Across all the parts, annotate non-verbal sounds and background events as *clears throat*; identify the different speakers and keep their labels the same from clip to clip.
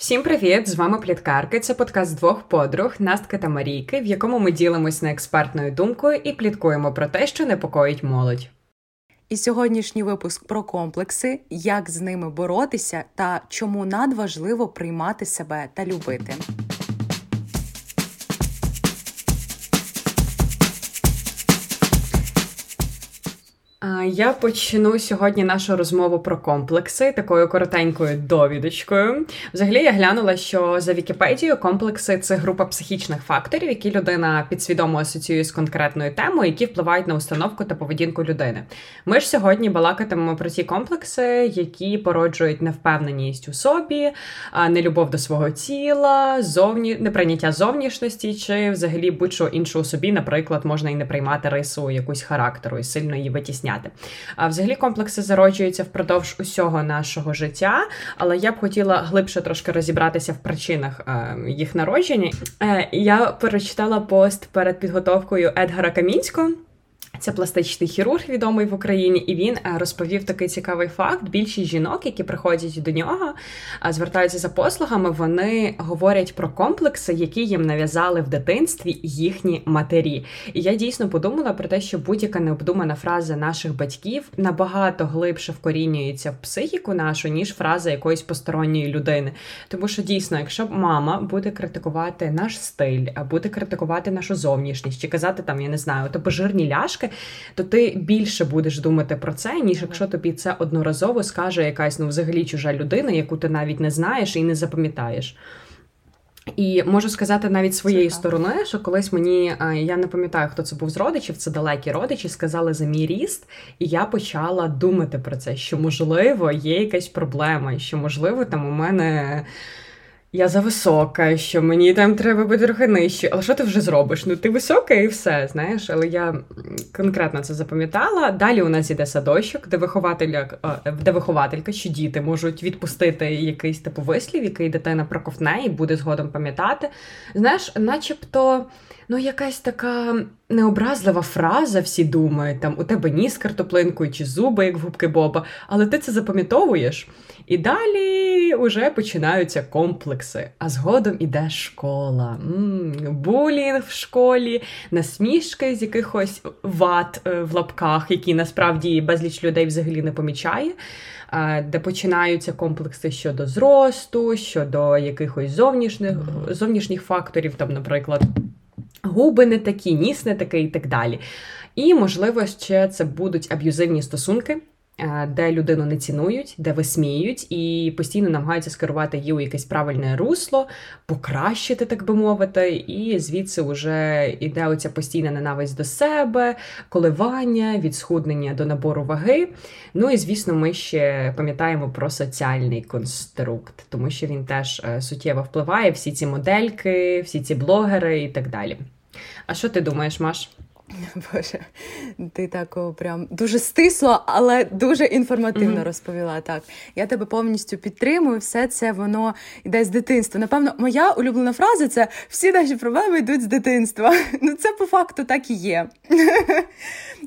Speaker 1: Всім привіт! З вами Пліткарки. Це подкаст двох подруг Настки та Марійки, в якому ми ділимось не експертною думкою і пліткуємо про те, що непокоїть молодь.
Speaker 2: І сьогоднішній випуск про комплекси, як з ними боротися та чому надважливо приймати себе та любити.
Speaker 1: Я почну сьогодні нашу розмову про комплекси такою коротенькою довідочкою. Взагалі я глянула, що за Вікіпедією комплекси це група психічних факторів, які людина підсвідомо асоціює з конкретною темою, які впливають на установку та поведінку людини. Ми ж сьогодні балакатимемо про ті комплекси, які породжують невпевненість у собі, нелюбов до свого тіла, зовні неприйняття зовнішності, чи взагалі будь-що іншу собі, наприклад, можна і не приймати рису якусь характеру і сильно її витісняти. А взагалі комплекси зароджуються впродовж усього нашого життя, але я б хотіла глибше трошки розібратися в причинах е, їх народження. Е, я перечитала пост перед підготовкою Едгара Камінського. Це пластичний хірург, відомий в Україні, і він е, розповів такий цікавий факт. Більшість жінок, які приходять до нього, е, звертаються за послугами. Вони говорять про комплекси, які їм нав'язали в дитинстві їхні матері. І я дійсно подумала про те, що будь-яка необдумана фраза наших батьків набагато глибше вкорінюється в психіку нашу, ніж фраза якоїсь посторонньої людини. Тому що дійсно, якщо мама буде критикувати наш стиль, буде критикувати нашу зовнішність, чи казати там, я не знаю, то жирні ляшки то ти більше будеш думати про це, ніж якщо тобі це одноразово скаже якась ну взагалі чужа людина, яку ти навіть не знаєш і не запам'ятаєш. І можу сказати навіть своєї сторони, що колись мені я не пам'ятаю, хто це був з родичів, це далекі родичі, сказали за мій ріст, і я почала думати про це, що можливо є якась проблема, що можливо там у мене я зависока, що мені там треба бути трохи нижче. Але що ти вже зробиш? Ну ти висока і все, знаєш. Але я конкретно це запам'ятала. Далі у нас іде садочок, де вихователя, де вихователька, що діти можуть відпустити якийсь типу вислів, який дитина проковтне і буде згодом пам'ятати. Знаєш, начебто ну якась така необразлива фраза, всі думають, там у тебе ніс картоплинкою чи зуби, як в губки Боба, але ти це запам'ятовуєш. І далі вже починаються комплекси. А згодом іде школа, М-м, булінг в школі, насмішки з якихось ват е, в лапках, які насправді безліч людей взагалі не помічає. Де починаються комплекси щодо зросту, щодо якихось зовнішніх зовнішніх факторів, там, наприклад губи не такі, ніс не такий і так далі. І, можливо, ще це будуть аб'юзивні стосунки. Е, де людину не цінують, де висміють, і постійно намагаються скерувати її у якесь правильне русло, покращити, так би мовити, і звідси вже йде оця постійна ненависть до себе, коливання, відсхуднення до набору ваги. Ну і звісно, ми ще пам'ятаємо про соціальний конструкт, тому що він теж е, суттєво впливає, всі ці модельки, всі ці блогери і так далі. А що ти думаєш, Маш? *laughs*
Speaker 2: Боже, ти так прям дуже стисло, але дуже інформативно mm-hmm. розповіла. Так, я тебе повністю підтримую. Все це воно йде з дитинства. Напевно, моя улюблена фраза це всі наші проблеми йдуть з дитинства. *laughs* Ну, це по факту так і є. *laughs*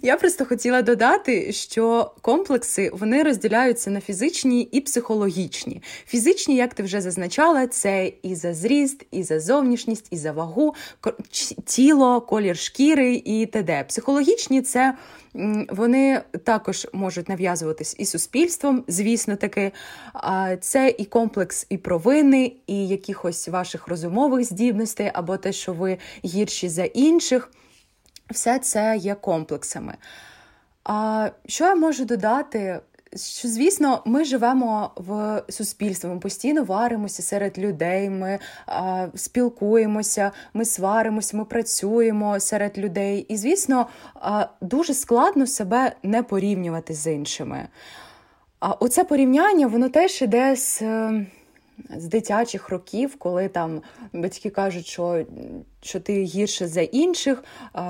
Speaker 2: Я просто хотіла додати, що комплекси вони розділяються на фізичні і психологічні. Фізичні, як ти вже зазначала, це і за зріст, і за зовнішність, і за вагу, тіло, колір шкіри і т.д. Психологічні це вони також можуть нав'язуватись і суспільством, звісно таки. Це і комплекс і провини, і якихось ваших розумових здібностей, або те, що ви гірші за інших. Все це є комплексами. А що я можу додати? Що, звісно, ми живемо в суспільстві, ми постійно варимося серед людей, ми а, спілкуємося, ми сваримося, ми працюємо серед людей. І, звісно, а, дуже складно себе не порівнювати з іншими. А оце порівняння, воно теж іде з з дитячих років, коли там батьки кажуть, що що ти гірше за інших,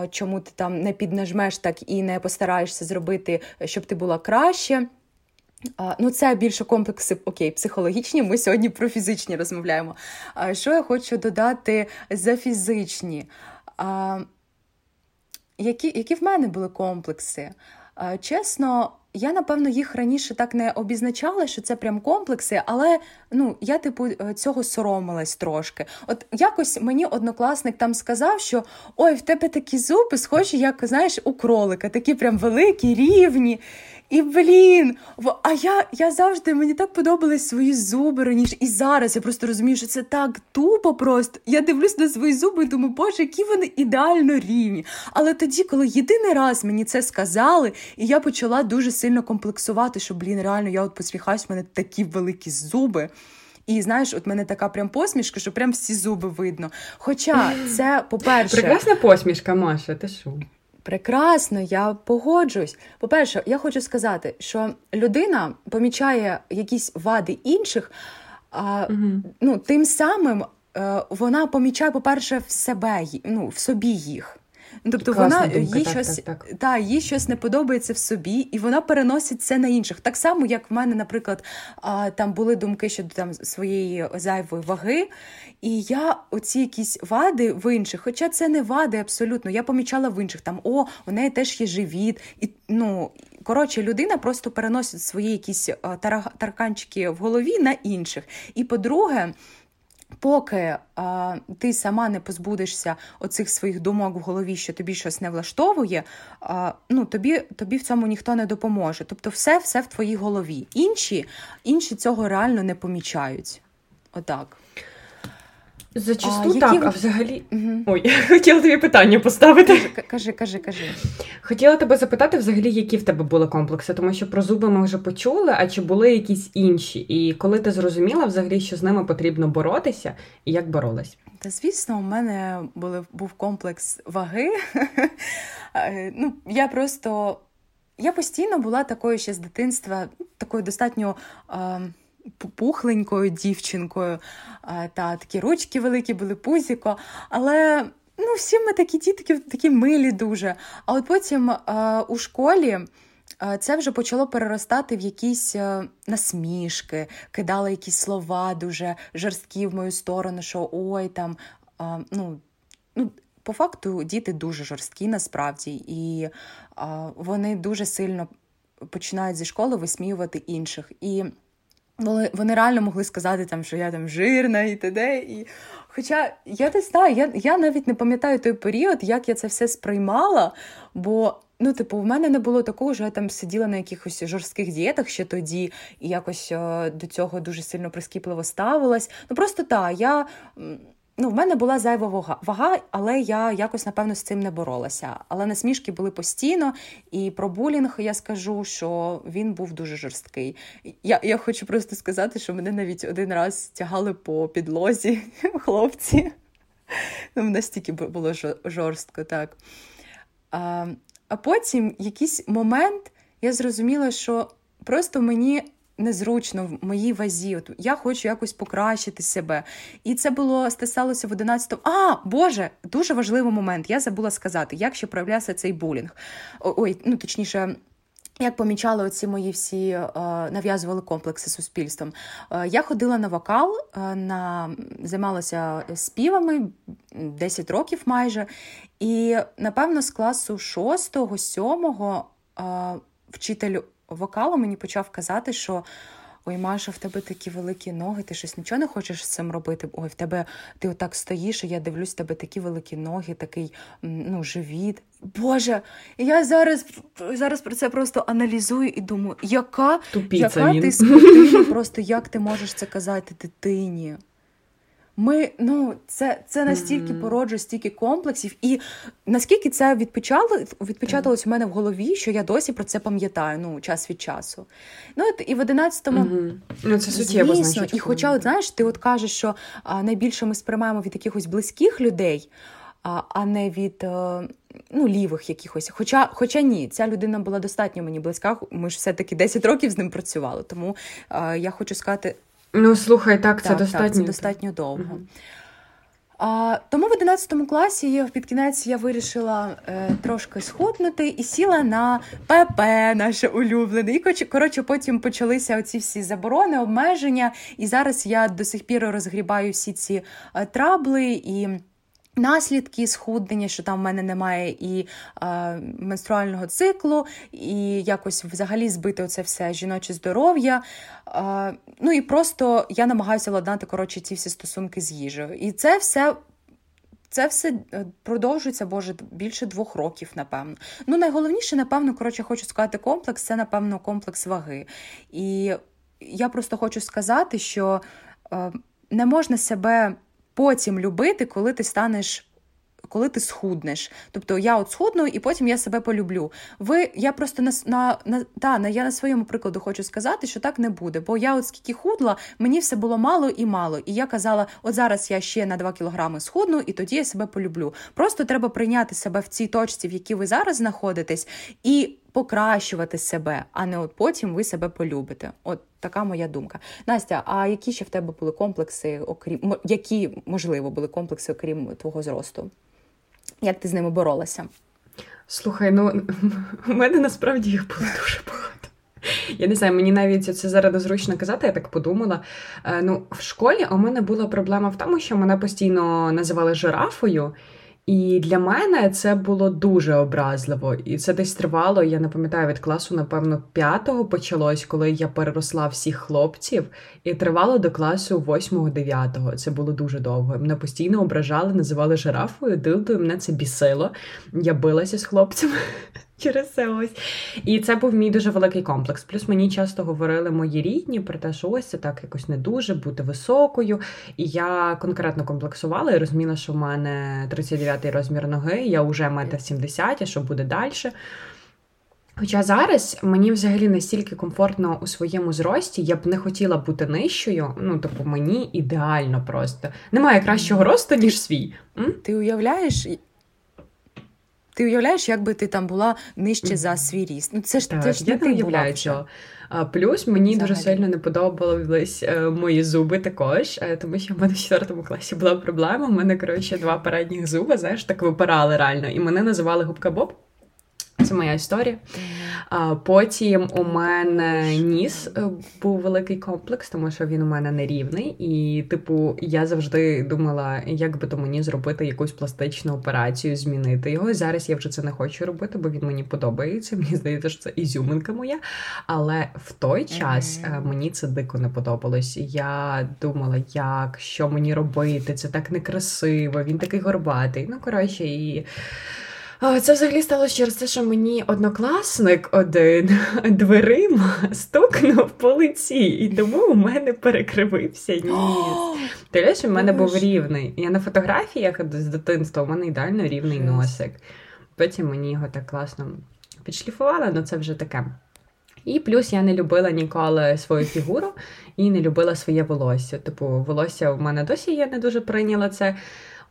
Speaker 2: чому ти там не піднажмеш так і не постараєшся зробити, щоб ти була краще. Ну, це більше комплекси окей, психологічні. Ми сьогодні про фізичні розмовляємо. Що я хочу додати за фізичні? Які які в мене були комплекси? Чесно, я, напевно, їх раніше так не обізначала, що це прям комплекси, але ну, я, типу, е, цього соромилась трошки. От якось мені однокласник там сказав, що ой, в тебе такі зуби схожі, як знаєш, у кролика, такі прям великі, рівні. І блін, а я я завжди мені так подобались свої зуби раніше. І зараз я просто розумію, що це так тупо просто. Я дивлюсь на свої зуби і думаю, боже, які вони ідеально рівні. Але тоді, коли єдиний раз мені це сказали, і я почала дуже сильно комплексувати, що блін, реально я от посміхаюсь, в мене такі великі зуби. І знаєш, от мене така прям посмішка, що прям всі зуби видно. Хоча це, *gasps* по-перше,
Speaker 1: прекрасна посмішка, Маша, ти що?
Speaker 2: Прекрасно, я погоджуюсь. По-перше, я хочу сказати, що людина помічає якісь вади інших, а, угу. ну, тим самим е, вона помічає, по-перше, в себе ну, в собі їх. Тобто
Speaker 1: Класна
Speaker 2: вона
Speaker 1: думка,
Speaker 2: їй
Speaker 1: так,
Speaker 2: щось
Speaker 1: так, так.
Speaker 2: Та, їй щось не подобається в собі, і вона переносить це на інших. Так само, як в мене, наприклад, там були думки щодо там своєї зайвої ваги, і я оці якісь вади в інших, хоча це не вади абсолютно. Я помічала в інших там, о, у неї теж є живіт. І ну коротше, людина просто переносить свої якісь тарканчики в голові на інших. І по-друге. Поки а, ти сама не позбудешся оцих своїх думок в голові, що тобі щось не влаштовує, а, ну тобі тобі в цьому ніхто не допоможе. Тобто, все все в твоїй голові. Інші інші цього реально не помічають. Отак.
Speaker 1: Зачасту а, так, які... а взагалі. Угу. Ой, я *laughs* хотіла тобі питання поставити.
Speaker 2: Кажи, кажи, кажи.
Speaker 1: Хотіла тебе запитати, взагалі, які в тебе були комплекси, тому що про зуби ми вже почули, а чи були якісь інші? І коли ти зрозуміла, взагалі, що з ними потрібно боротися, і як боролась?
Speaker 2: Та звісно, у мене були, був комплекс ваги. *laughs* Е, ну, Я просто я постійно була такою ще з дитинства, такою достатньо. Е, пухленькою дівчинкою, та такі ручки великі були пузіко. Але ну, всі ми такі дітки, такі милі дуже. А от потім у школі. Це вже почало переростати в якісь насмішки, кидали якісь слова дуже жорсткі в мою сторону, що ой там. ну, ну, По факту діти дуже жорсткі насправді, і вони дуже сильно починають зі школи висміювати інших. І вони реально могли сказати, там, що я там жирна і т.д. І... Хоча я не знаю, я я навіть не пам'ятаю той період, як я це все сприймала, бо. Ну, типу, в мене не було такого, що я там сиділа на якихось жорстких дієтах ще тоді, і якось о, до цього дуже сильно прискіпливо ставилась. Ну просто так, я Ну, в мене була зайва вага, але я якось, напевно, з цим не боролася. Але насмішки були постійно, і про булінг я скажу, що він був дуже жорсткий. Я я хочу просто сказати, що мене навіть один раз тягали по підлозі *laughs* хлопці. Ну, Настільки було жорстко, так. А, А потім якийсь момент я зрозуміла, що просто мені незручно в моїй вазі. От Я хочу якось покращити себе. І це було стисалося в 11-му. А, Боже, дуже важливий момент. Я забула сказати, як ще проявлявся цей булінг. Ой, ну точніше. Як помічали оці мої всі е, нав'язували комплекси суспільством. Е, я ходила на вокал, е, на, займалася співами 10 років майже. І, напевно, з класу 6-7 е, вчитель вокалу мені почав казати, що. Ой, Маша, в тебе такі великі ноги, ти щось нічого не хочеш з цим робити. Ой, в тебе ти отак стоїш, і я дивлюсь, в тебе такі великі ноги, такий ну, живіт. Боже, я зараз зараз про це просто аналізую і думаю, яка яка він. ти скотина, просто як ти можеш це казати дитині? Ми ну це це настільки mm-hmm. породжує стільки комплексів, і наскільки це відпечало, відпечаталось mm-hmm. у мене в голові, що я досі про це пам'ятаю ну, час від часу. Ну от І в 11-му
Speaker 1: mm-hmm. ну, це суттєво,
Speaker 2: звісно, значить, і хоча, от, знаєш, ти от кажеш, що а, найбільше ми сприймаємо від якихось близьких людей, а а не від а, е, ну, лівих якихось. Хоча хоча ні, ця людина була достатньо мені близька, ми ж все-таки 10 років з ним працювали. Тому а, я хочу сказати.
Speaker 1: Ну, слухай, так, це так, достатньо
Speaker 2: так, це достатньо довго. Угу. А, Тому в 11 класі під кінець я вирішила е, трошки схуднути і сіла на ПП, наше улюблене. І коротше, потім почалися оці всі заборони, обмеження. І зараз я до сих пір розгрібаю всі ці е, трабли і. Наслідки схуднення, що там в мене немає і е, менструального циклу, і якось взагалі збити оце все жіноче здоров'я. Е, ну і просто я намагаюся ладнати коротше ці всі стосунки з їжею. І це все. Це все е, продовжується, Боже, більше двох років, напевно. Ну, найголовніше, напевно, коротше, хочу сказати, комплекс це, напевно, комплекс ваги. І я просто хочу сказати, що е, не можна себе потім любити, коли ти станеш. Коли ти схуднеш, тобто я от схудну, і потім я себе полюблю. Ви я просто на на, на та на я на своєму прикладу хочу сказати, що так не буде. Бо я, от скільки худла, мені все було мало і мало. І я казала, от зараз я ще на 2 кілограми схудну, і тоді я себе полюблю. Просто треба прийняти себе в цій точці, в якій ви зараз знаходитесь, і покращувати себе, а не от потім ви себе полюбите. От така моя думка. Настя, а які ще в тебе були комплекси, окрім які можливо були комплекси, окрім твого зросту? Як ти з ними боролася?
Speaker 1: Слухай, ну *laughs* у мене насправді їх було дуже багато. Я не знаю, мені навіть це зараз незручно казати, я так подумала. Е, ну, В школі у мене була проблема в тому, що мене постійно називали жирафою. І для мене це було дуже образливо. І це десь тривало, я не пам'ятаю, від класу, напевно, п'ятого почалось, коли я переросла всіх хлопців, і тривало до класу восьмого-дев'ятого. Це було дуже довго. Мене постійно ображали, називали жирафою, дилдою, мене це бісило. Я билася з хлопцями через це ось. І це був мій дуже великий комплекс. Плюс мені часто говорили мої рідні про те, що ось це так якось не дуже бути високою. І я конкретно комплексувала і розуміла, що в мене 39-й розмір ноги, я вже метр 70, а що буде далі. Хоча зараз мені взагалі настільки комфортно у своєму зрості, я б не хотіла бути нижчою. Ну, типу, мені ідеально просто. Немає кращого росту, ніж свій.
Speaker 2: М? Ти уявляєш, ти уявляєш, якби ти там була нижче за свій ріст. Ну це ж
Speaker 1: так,
Speaker 2: це ж
Speaker 1: я не уявляю цього. А плюс мені Взагалі. дуже сильно не подобались е, мої зуби також, е, тому що в мене в четвертому класі була проблема. У мене коротше два передніх зуби, знаєш, так випирали реально, і мене називали губка Боб. Це моя історія. А Потім у мене ніс е, був великий комплекс, тому що він у мене нерівний. І, типу, я завжди думала, як би то мені зробити якусь пластичну операцію, змінити його. І зараз я вже це не хочу робити, бо він мені подобається. Мені здається, що це ізюминка моя. Але в той час mm-hmm. мені це дико не подобалось. Я думала, як, що мені робити? Це так некрасиво, він такий горбатий. Ну, коротше, і. Це взагалі сталося через те, що мені однокласник один *laughs* дверима стукнув по лиці, і тому у мене перекривився ніс. *gasps* Ти що в мене був рівний. Я на фотографіях з дитинства у мене ідеально рівний носик. Потім мені його так класно підшліфували, але це вже таке. І плюс я не любила ніколи свою фігуру і не любила своє волосся. Типу, волосся в мене досі я не дуже прийняла це.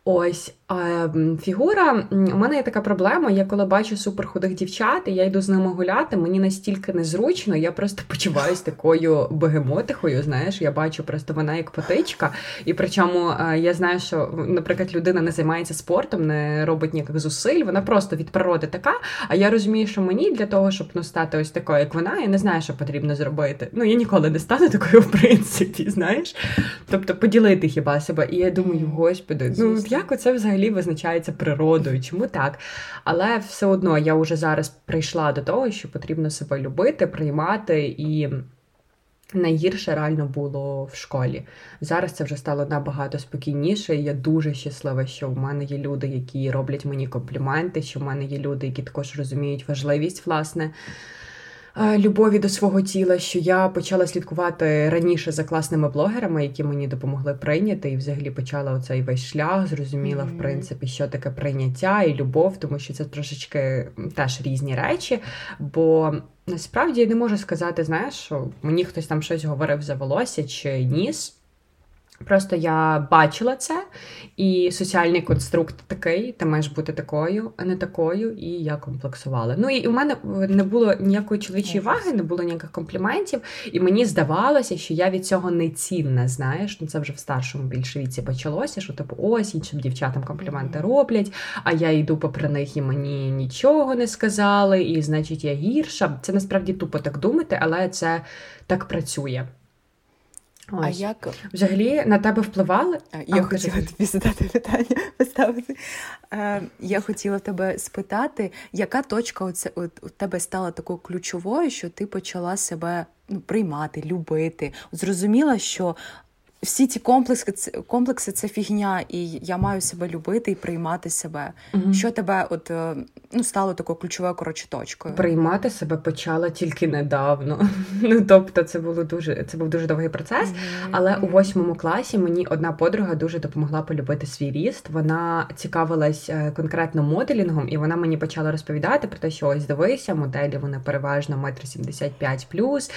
Speaker 1: Ось фігура. У мене є така проблема. Я коли бачу суперхудих дівчат, і я йду з ними гуляти, мені настільки незручно, я просто почуваюся такою бегемотихою. Знаєш, я бачу просто вона як потичка. І причому я знаю, що, наприклад, людина не займається спортом, не робить ніяких зусиль. Вона просто від природи така. А я розумію, що мені для того, щоб ну, стати ось такою, як вона, я не знаю, що потрібно зробити. Ну я ніколи не стану такою, в принципі, знаєш. Тобто поділити хіба себе. І я думаю, господи, ну як оце взагалі визначається природою? Чому так? Але все одно я вже зараз прийшла до того, що потрібно себе любити, приймати і. Найгірше реально було в школі. Зараз це вже стало набагато спокійніше. Я дуже щаслива, що в мене є люди, які роблять мені компліменти, що в мене є люди, які також розуміють важливість власне любові до свого тіла, що я почала слідкувати раніше за класними блогерами, які мені допомогли прийняти, і взагалі почала оцей весь шлях, зрозуміла, mm-hmm. в принципі, що таке прийняття і любов, тому що це трошечки теж різні речі. Бо насправді я не можу сказати, знаєш, що мені хтось там щось говорив за волосся чи ніс. Просто я бачила це, і соціальний конструкт такий, ти маєш бути такою, а не такою, і я комплексувала. Ну і у мене не було ніякої чоловічої ваги, не було ніяких компліментів, і мені здавалося, що я від цього не цінна. Знаєш, ну це вже в старшому більше віці почалося, що типу ось іншим дівчатам компліменти роблять, а я йду попри них і мені нічого не сказали, і значить я гірша. Це насправді тупо так думати, але це так працює. Ось. А як взагалі на тебе впливали?
Speaker 2: Я а, хотіла тобі задати питання *laughs* поставити. Я хотіла тебе спитати, яка точка оце, от, у тебе стала такою ключовою, що ти почала себе ну, приймати, любити? Зрозуміла, що всі ці комплекси комплекси це фігня, і я маю себе любити і приймати себе. Угу. Що тебе от е, ну стало такою ключовою коротше точкою?
Speaker 1: Приймати себе почала тільки недавно. *laughs* Ну тобто, це було дуже це був дуже довгий процес. Угу. Але у восьмому класі мені одна подруга дуже допомогла полюбити свій ріст. Вона цікавилась е, конкретно моделінгом, і вона мені почала розповідати про те, що ось дивися, моделі вони переважно метр сімдесят п'ять плюс.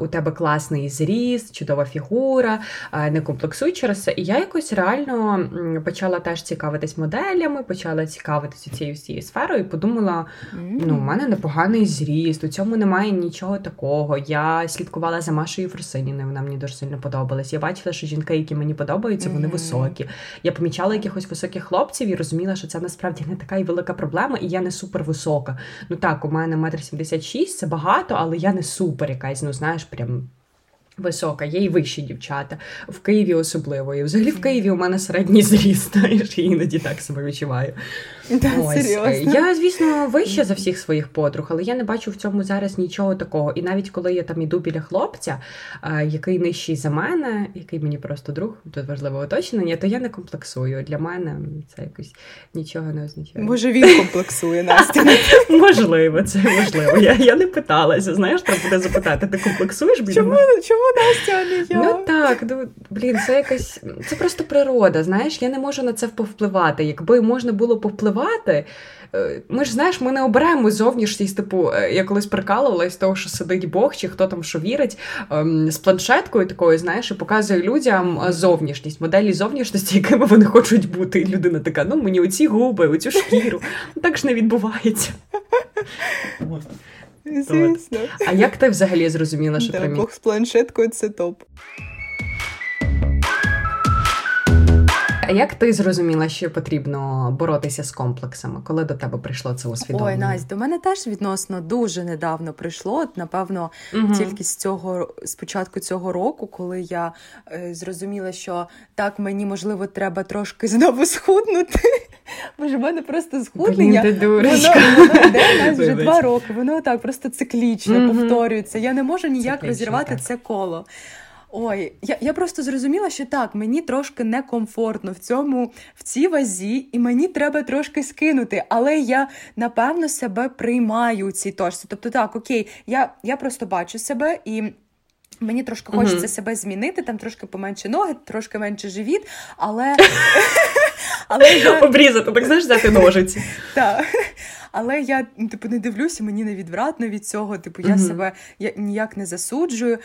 Speaker 1: У тебе класний зріст, чудова фігура не комплексуй через це. І я якось реально почала теж цікавитись моделями, почала цікавитися цією всією сферою і подумала: ну, у мене непоганий зріст, у цьому немає нічого такого. Я слідкувала за Машою Фросиніною, вона мені дуже сильно подобалась. Я бачила, що жінки, які мені подобаються, вони високі. Я помічала якихось високих хлопців і розуміла, що це насправді не така і велика проблема, і я не супер висока. Ну так, у мене метр сімдесят шість, це багато, але я не супер якась, ну знаєш, прям. Висока, є і вищі дівчата. В Києві особливо. І взагалі в Києві у мене середній зріст, знаєш, *laughs* я іноді так себе відчуваю. *laughs*
Speaker 2: Да, Ось. серйозно?
Speaker 1: Я, звісно, вища за всіх своїх подруг, але я не бачу в цьому зараз нічого такого. І навіть коли я там іду біля хлопця, який нижчий за мене, який мені просто друг, тут важливе уточнення, то я не комплексую. Для мене це якось нічого не означає.
Speaker 2: Може, він комплексує *laughs* Настя?
Speaker 1: Можливо, це можливо. Я я не питалася. Знаєш, треба буде запитати, ти комплексуєш біля
Speaker 2: Чому чому Настя, а не я?
Speaker 1: Ну так, ну блін, це якась це просто природа. Знаєш, я не можу на це повпливати. Якби можна було повпливати. Е, ми ж знаєш, ми не обираємо зовнішність. Типу, е, я колись прикалувалась того, що сидить Бог, чи хто там що вірить, ем, з планшеткою такою, знаєш, і показує людям е, зовнішність, моделі зовнішності, *laughs* якими вони хочуть бути. І людина така: ну мені оці губи, оцю шкіру. Так ж не відбувається.
Speaker 2: Звісно.
Speaker 1: А як ти взагалі зрозуміла, що да,
Speaker 2: Бог з планшеткою це топ.
Speaker 1: Як ти зрозуміла, що потрібно боротися з комплексами? Коли до тебе прийшло це усвідомлення?
Speaker 2: Ой, Настя, до мене теж відносно дуже недавно прийшло. От, напевно, угу. тільки з цього з початку цього року, коли я е, зрозуміла, що так мені можливо треба трошки знову схуднути. *laughs* Бо ж в мене просто схуднення.
Speaker 1: Блін, ти
Speaker 2: воно, воно йде *laughs* вже два роки. Воно так просто циклічно угу. повторюється. Я не можу ніяк циклічно, розірвати так. це коло. Ой, я я просто зрозуміла, що так, мені трошки некомфортно в цьому, в цій вазі, і мені треба трошки скинути. Але я напевно себе приймаю у цій точці. Тобто, так, окей, я я просто бачу себе і. Мені трошки хочеться uh-huh. себе змінити, там трошки поменше ноги, трошки менше живіт, але *laughs*
Speaker 1: але я... обрізати, так знаєш, взяти ножиці. *laughs*
Speaker 2: Так. Але я типу не дивлюся, мені невідвратно від цього. Типу, я себе я ніяк не засуджую.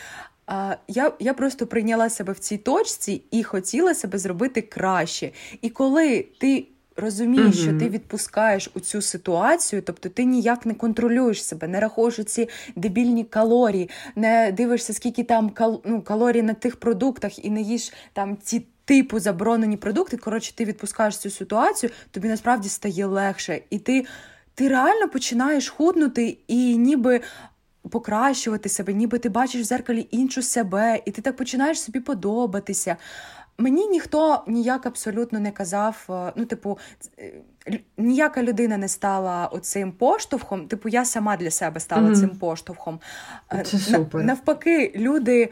Speaker 2: Я я просто прийняла себе в цій точці і хотіла себе зробити краще. І коли ти розумієш, uh-huh. що ти відпускаєш у цю ситуацію, тобто ти ніяк не контролюєш себе, не рахуєш ці дебільні калорії, не дивишся, скільки там кал, ну, калорій на тих продуктах, і не їш там ці. Типу заборонені продукти, коротше, ти відпускаєш цю ситуацію, тобі насправді стає легше. І ти ти реально починаєш худнути, і ніби покращувати себе, ніби ти бачиш в зеркалі іншу себе, і ти так починаєш собі подобатися. Мені ніхто ніяк абсолютно не казав, е, ну, типу, е, ніяка людина не стала оцим поштовхом. Типу, я сама для себе стала mm-hmm. цим поштовхом.
Speaker 1: Е, Це супер.
Speaker 2: Навпаки, люди.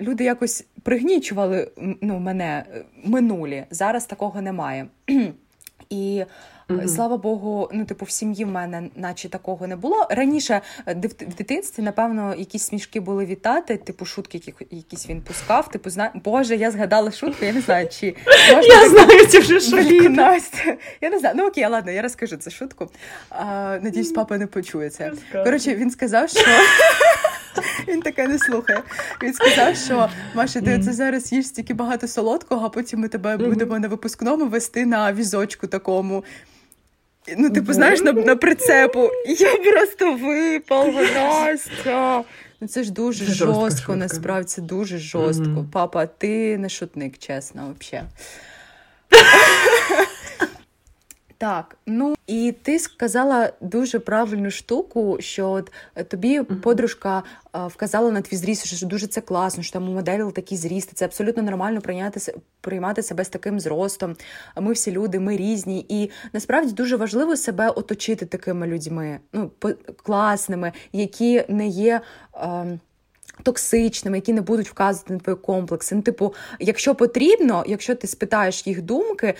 Speaker 2: Люди якось пригнічували ну, мене минулі. Зараз такого немає. *clears throat* І Mm-hmm. Слава Богу, ну типу в сім'ї в мене, наче такого не було. Раніше е, в дитинстві, напевно, якісь смішки були вітати, типу шутки, якісь він пускав. Типу, зна... Боже, я згадала шутку, я не знаю, чи *laughs*
Speaker 1: можна Я знаю цю вже шутку.
Speaker 2: Настя. Я не знаю. Ну окей, ладно, я розкажу цю шутку. А, Надіюсь, папа не почує це. Коротше, він сказав, що. *laughs* Він таке не слухає. Він сказав, що Маша, ти це зараз їш стільки багато солодкого, а потім ми тебе будемо на випускному вести на візочку такому. Ну, типу, знаєш, на на прицепу. Я просто випала, Настя. Ну це ж дуже це жорстко, насправді це дуже жорстко. Mm-hmm. Папа, ти не шутник, чесно, взагалі. Так, ну і ти сказала дуже правильну штуку, що от е, тобі mm-hmm. подружка а, вказала на твій зріст, що дуже це класно, що там у моделі такі зрісти. Це абсолютно нормально прийняти приймати себе з таким зростом. Ми всі люди, ми різні, і насправді дуже важливо себе оточити такими людьми, ну класними, які не є. А, Токсичними, які не будуть вказувати на твої комплекси. Ну, типу, якщо потрібно, якщо ти спитаєш їх думки,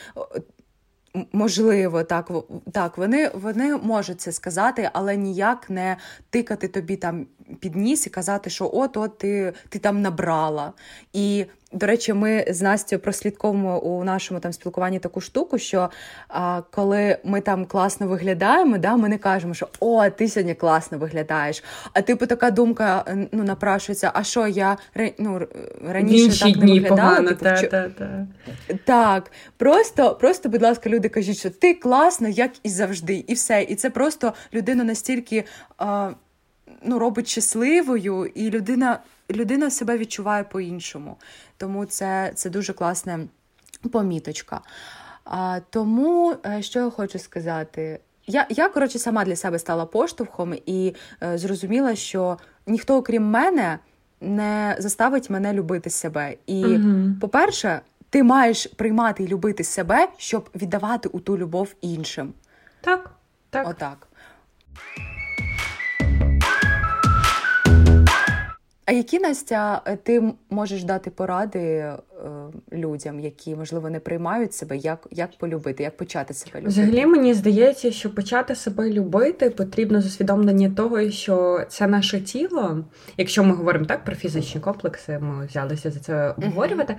Speaker 2: Можливо, так так, вони вони можуть це сказати, але ніяк не тикати тобі там під ніс і казати, що от от ти ти там набрала. І до речі, ми з Настю прослідковуємо у нашому там спілкуванні таку штуку, що а, коли ми там класно виглядаємо, да, ми не кажемо, що о, ти сьогодні класно виглядаєш. А типу така думка ну, напрашується: а що я ну, раніше так не виглядала?
Speaker 1: Погано, типу, та, та, та.
Speaker 2: Так, просто, просто, будь ласка, люди кажуть, що ти класно, як і завжди, і все. І це просто людина настільки. А, ну, робить щасливою, і людина людина себе відчуває по-іншому. Тому це це дуже класна поміточка. А, Тому, е, що я хочу сказати, я, я коротше, сама для себе стала поштовхом і е, зрозуміла, що ніхто, окрім мене, не заставить мене любити себе. І, угу. по-перше, ти маєш приймати і любити себе, щоб віддавати у ту любов іншим.
Speaker 1: Так, так.
Speaker 2: Отак. А які Настя, ти можеш дати поради е, людям, які можливо не приймають себе, як як полюбити, як почати себе любити?
Speaker 1: Взагалі мені здається, що почати себе любити потрібно з усвідомлення того, що це наше тіло. Якщо ми говоримо так про фізичні комплекси, ми взялися за це обговорювати. Uh-huh.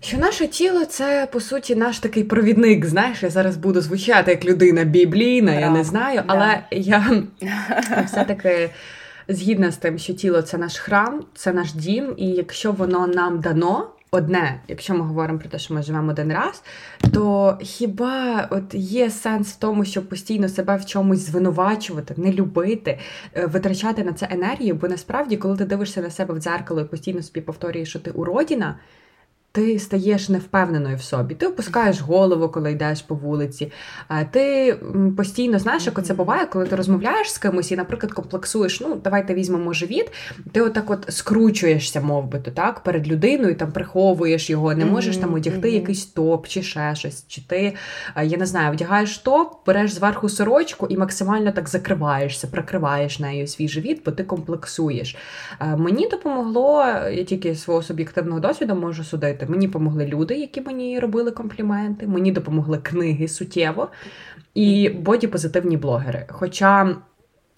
Speaker 1: Що наше тіло це по суті наш такий провідник. Знаєш, я зараз буду звучати як людина біблійна, yeah. я не знаю, але yeah. я *laughs* все-таки згідна з тим, що тіло це наш храм, це наш дім, і якщо воно нам дано. Одне, якщо ми говоримо про те, що ми живемо один раз, то хіба от є сенс в тому, щоб постійно себе в чомусь звинувачувати, не любити, е, витрачати на це енергію? Бо насправді, коли ти дивишся на себе в дзеркало і постійно собі повторюєш, що ти уродіна, ти стаєш невпевненою в собі. Ти опускаєш голову, коли йдеш по вулиці. Ти постійно знаєш, як це буває, коли ти розмовляєш з кимось і, наприклад, комплексуєш. Ну, давайте візьмемо живіт. Ти отак от скручуєшся, мов би то так, перед людиною, там приховуєш його, не можеш там одягти mm-hmm. якийсь топ чи ще щось. Чи ти, я не знаю, вдягаєш топ, береш зверху сорочку і максимально так закриваєшся, прикриваєш нею свій живіт, бо ти комплексуєш. Мені допомогло, я тільки свого суб'єктивного досвіду можу судити робити. Мені допомогли люди, які мені робили компліменти, мені допомогли книги суттєво і боді-позитивні блогери. Хоча.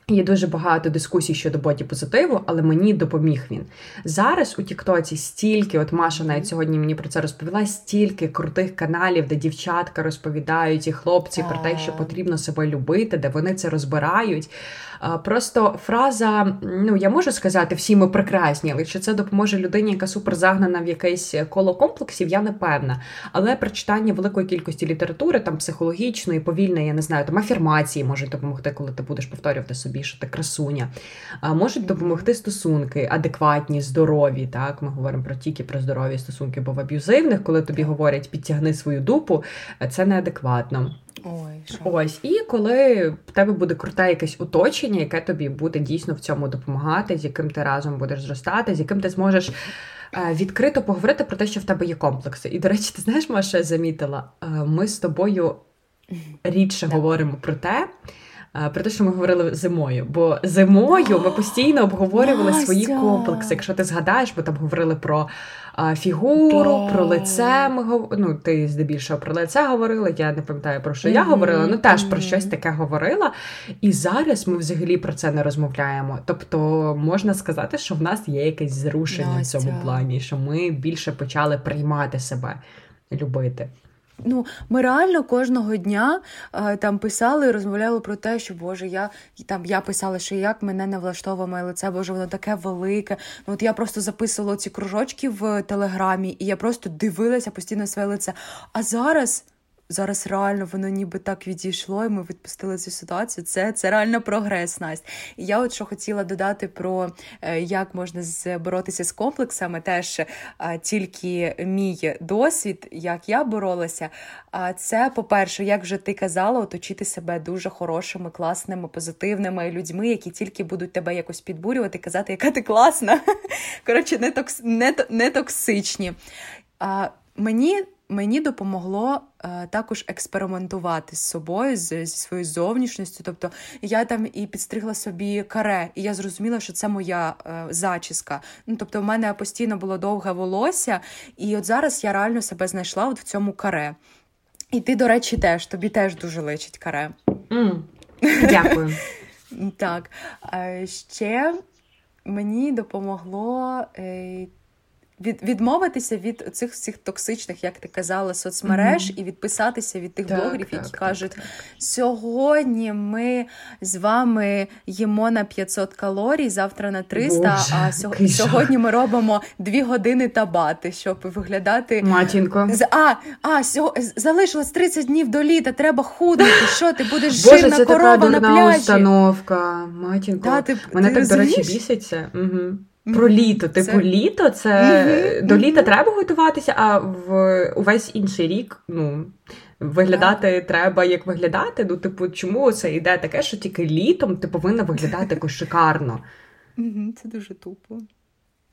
Speaker 1: Є дуже багато дискусій щодо боді позитиву, але мені допоміг він. Зараз у Тіктоці стільки, от Маша навіть сьогодні мені про це розповіла, стільки крутих каналів, де дівчатка розповідають і хлопці про те, що потрібно себе любити, де вони це розбирають. Просто фраза, ну я можу сказати, всі ми прекрасні, але чи це допоможе людині, яка супер загнана в якесь коло комплексів, я не певна. Але прочитання великої кількості літератури, там психологічної, повільної, я не знаю, там афірмації можуть допомогти, коли ти будеш повторювати собі, що ти красуня. Можуть допомогти стосунки, адекватні, здорові. Так, ми говоримо про тільки про здорові стосунки, бо в аб'юзивних, коли тобі говорять підтягни свою дупу, це неадекватно.
Speaker 2: Ой, що?
Speaker 1: Ось, і коли в тебе буде круте якесь оточення, яке тобі буде дійсно в цьому допомагати, з яким ти разом будеш зростати, з яким ти зможеш е, відкрито поговорити про те, що в тебе є комплекси. І, до речі, ти знаєш, Маша, замітила, е, ми з тобою рідше говоримо про те. Е, про те, що ми говорили зимою, бо зимою ми *gasps* постійно обговорювали свої комплекси. Якщо ти згадаєш, ми там говорили про фігуру, да. про лице. Ми ну, ти здебільшого про лице говорила. Я не пам'ятаю про що mm-hmm. я говорила, ну теж mm-hmm. про щось таке говорила. І зараз ми взагалі про це не розмовляємо. Тобто можна сказати, що в нас є якесь зрушення Настя. в цьому плані, що ми більше почали приймати себе, любити.
Speaker 2: Ну, ми реально кожного дня е, там писали і розмовляли про те, що Боже, я там я писала, що як мене не влаштовує моє лице, боже, воно таке велике. Ну от я просто записувала ці кружочки в телеграмі, і я просто дивилася постійно своє лице. А зараз зараз реально воно ніби так відійшло, і ми відпустили цю ситуацію. Це це реально прогрес, Настя. І я от що хотіла додати про е, як можна боротися з комплексами, теж тільки мій досвід, як я боролася. А це, по-перше, як вже ти казала, оточити себе дуже хорошими, класними, позитивними людьми, які тільки будуть тебе якось підбурювати, казати, яка ти класна. *laughs* Коротше, не токс... не, не токсичні. А, Мені мені допомогло е, також експериментувати з собою, з, зі своєю зовнішністю. Тобто я там і підстригла собі каре, і я зрозуміла, що це моя е, зачіска. Ну, Тобто, в мене постійно було довге волосся, і от зараз я реально себе знайшла от в цьому каре. І ти, до речі, теж тобі теж дуже личить каре.
Speaker 1: Mm. Дякую. *laughs*
Speaker 2: Так. Ще мені допомогло е, від, відмовитися від цих всіх токсичних, як ти казала, соцмереж mm-hmm. і відписатися від тих так, блогерів, так, які так, кажуть: сьогодні ми з вами їмо на 500 калорій, завтра на 300, Боже, а сьогодні, сьогодні ми робимо 2 години табати, щоб виглядати.
Speaker 1: Матінко.
Speaker 2: А, а сьо... залишилось 30 днів до літа, треба худнути. Що ти будеш жирна це корова така на пляжі?
Speaker 1: установка. Матінко. Да, ти, Мене ти так, розумієш? до речі, біситься. Угу. Про літо, типу, це... літо це mm-hmm. до літа треба готуватися, а в увесь інший рік ну, виглядати yeah. треба як виглядати. Ну, типу, чому це йде таке, що тільки літом ти повинна виглядати якось шикарно?
Speaker 2: Mm-hmm. Це дуже тупо.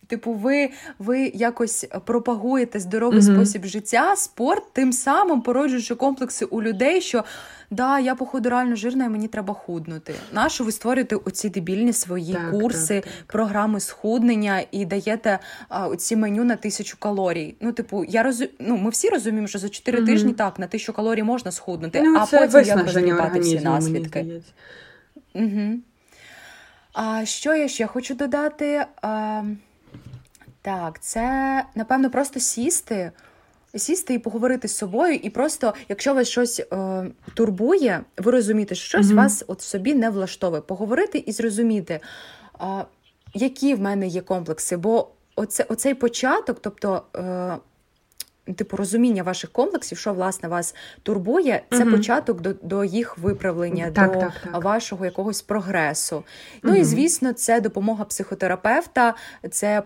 Speaker 2: Типу, ви ви якось пропагуєте здоровий mm-hmm. спосіб життя, спорт, тим самим породжуючи комплекси у людей, що да, я походу реально жирна, і мені треба худнути. Нащо ви створюєте оці дебільні свої так, курси, так, так. програми схуднення і даєте а, оці меню на тисячу калорій? Ну, типу, я роз... ну, ми всі розуміємо, що за чотири mm-hmm. тижні так на тисячу калорій можна схуднути,
Speaker 1: ну,
Speaker 2: а потім як розгрібати всі наслідки. Угу. А що я ще хочу додати? А, Так, це напевно просто сісти сісти і поговорити з собою, і просто, якщо вас щось е, турбує, ви розумієте, що щось mm-hmm. вас от собі не влаштовує. Поговорити і зрозуміти, е, які в мене є комплекси. Бо оце, оцей початок, тобто. Е, Типу розуміння ваших комплексів, що власне вас турбує, це uh початок до до їх виправлення, так, до так, так. вашого якогось прогресу. uh Ну і звісно, це допомога психотерапевта, це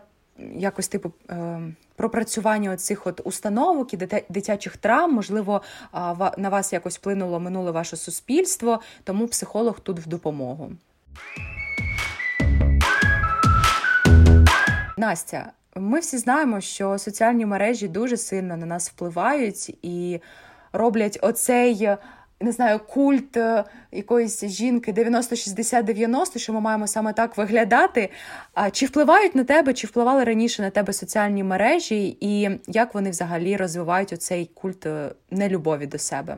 Speaker 2: якось типу. Е, пропрацювання цих от установок і дитячих травм, можливо, на вас якось вплинуло минуле ваше суспільство, тому психолог тут в допомогу. Настя, ми всі знаємо, що соціальні мережі дуже сильно на нас впливають і роблять оцей не знаю, культ е, якоїсь жінки 90-60-90, що ми маємо саме так виглядати. Чи впливають на тебе, чи впливали раніше на тебе соціальні мережі, і як вони взагалі розвивають оцей культ е, нелюбові до себе?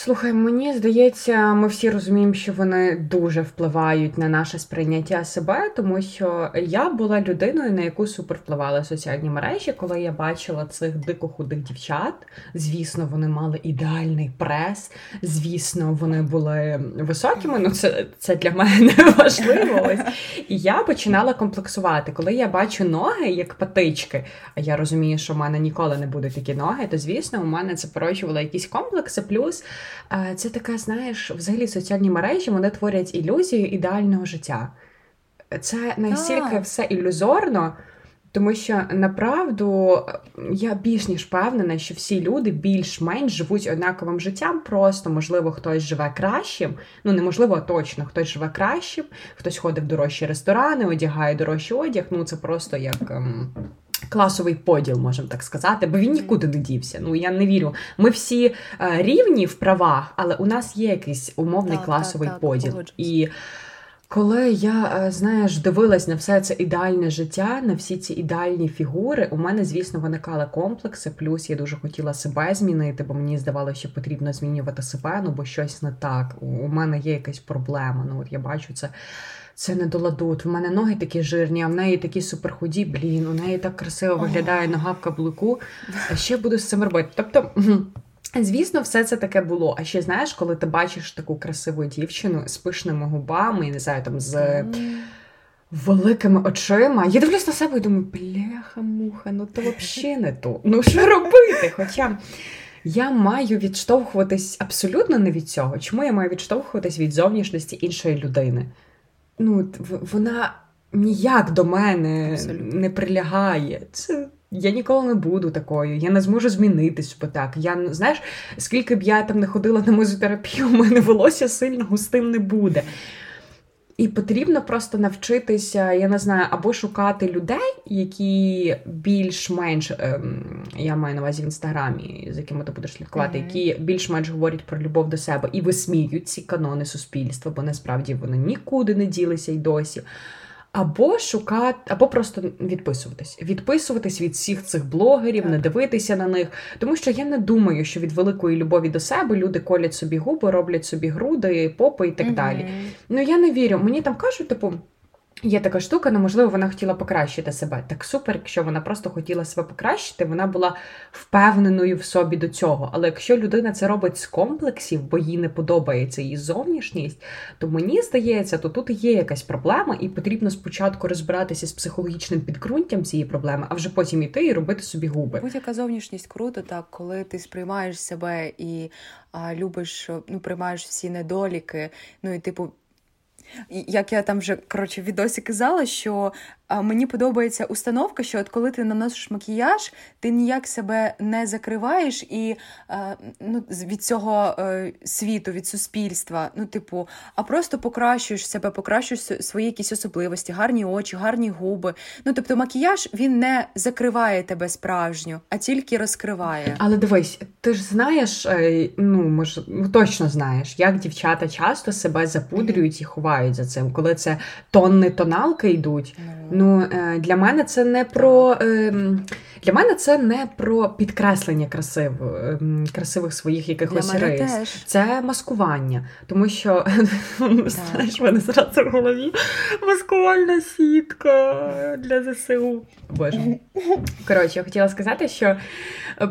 Speaker 1: Слухай, мені здається, ми всі розуміємо, що вони дуже впливають на наше сприйняття себе, тому що я була людиною, на яку супер впливали соціальні мережі, коли я бачила цих дико худих дівчат. Звісно, вони мали ідеальний прес. Звісно, вони були високими. Ну це це для мене *laughs* важливо. І я починала комплексувати. Коли я бачу ноги як патички, а я розумію, що в мене ніколи не будуть такі ноги, то звісно, у мене це породжувало якісь комплекси. Плюс. Це така, знаєш, взагалі соціальні мережі вони творять ілюзію ідеального життя. Це настільки все ілюзорно, тому що направду я більш ніж впевнена, що всі люди більш-менш живуть однаковим життям. Просто, можливо, хтось живе кращим. Ну, неможливо, а точно, хтось живе кращим, хтось ходить в дорожчі ресторани, одягає дорожчий одяг. Ну, це просто як. Ем класовий поділ, можемо так сказати, бо він нікуди не дівся. Ну я не вірю. Ми всі е, рівні в правах, але у нас є якийсь умовний так, класовий так, поділ. Так, і коли я, е, знаєш, дивилась на все це ідеальне життя, на всі ці ідеальні фігури, у мене, звісно, виникали комплекси. Плюс я дуже хотіла себе змінити, бо мені здавалося, що потрібно змінювати себе, ну бо щось не так. У мене є якась проблема. Ну от я бачу це це не до ладу. В мене ноги такі жирні, а в неї такі суперхуді, блін, у неї так красиво виглядає нога в каблуку. А ще буду з цим робити. Тобто. Звісно, все це таке було. А ще знаєш, коли ти бачиш таку красиву дівчину з пишними губами, не знаю, там з великими очима, я дивлюсь на себе і думаю, бляха-муха, ну то взагалі не то. Ну що робити? Хоча я маю відштовхуватись абсолютно не від цього. Чому я маю відштовхуватись від зовнішності іншої людини? Ну, вона ніяк до мене абсолютно. не прилягає. Це я ніколи не буду такою, я не зможу змінитись бо так. Я знаєш, скільки б я там не ходила на мезотерапію, *laughs* у мене волосся сильно густим не буде. І потрібно просто навчитися, я не знаю, або шукати людей, які більш-менш ем, я маю на увазі в інстаграмі, з якими ти будеш слідкувати, mm-hmm. які більш-менш говорять про любов до себе і висміють ці канони суспільства, бо насправді вони нікуди не ділися й досі або шукати, або просто відписуватись. Відписуватись від всіх цих блогерів, так. не дивитися на них. Тому що я не думаю, що від великої любові до себе люди колять собі губи, роблять собі груди, попи і так угу. далі. Ну я не вірю. Мені там кажуть, типу. Є така штука, ну можливо, вона хотіла покращити себе. Так супер, якщо вона просто хотіла себе покращити, вона була впевненою в собі до цього. Але якщо людина це робить з комплексів, бо їй не подобається її зовнішність, то мені здається, то тут є якась проблема, і потрібно спочатку розбиратися з психологічним підґрунтям цієї проблеми, а вже потім іти і робити собі губи.
Speaker 2: Будь-яка зовнішність круто, так коли ти сприймаєш себе і а, любиш, ну приймаєш всі недоліки, ну і типу. Як я там вже коротше в відосі казала, що мені подобається установка, що от коли ти наносиш макіяж, ти ніяк себе не закриваєш і а, ну, від цього е, світу, від суспільства. Ну, типу, а просто покращуєш себе, покращуєш свої якісь особливості, гарні очі, гарні губи. Ну, тобто, макіяж він не закриває тебе справжньо, а тільки розкриває.
Speaker 1: Але дивись, ти ж знаєш, е, ну може, ну, точно знаєш, як дівчата часто себе запудрюють і ховають за цим, коли це тонни тоналки йдуть. Ну, Ну е, для мене це не про ем, для мене це не про підкреслення красив, ем, красивих своїх якихось рис. Теж. Це маскування. Тому що *laughs* знаєш, в мене зразу в голові маскувальна сітка для ЗСУ. Боже. Коротше, я хотіла сказати, що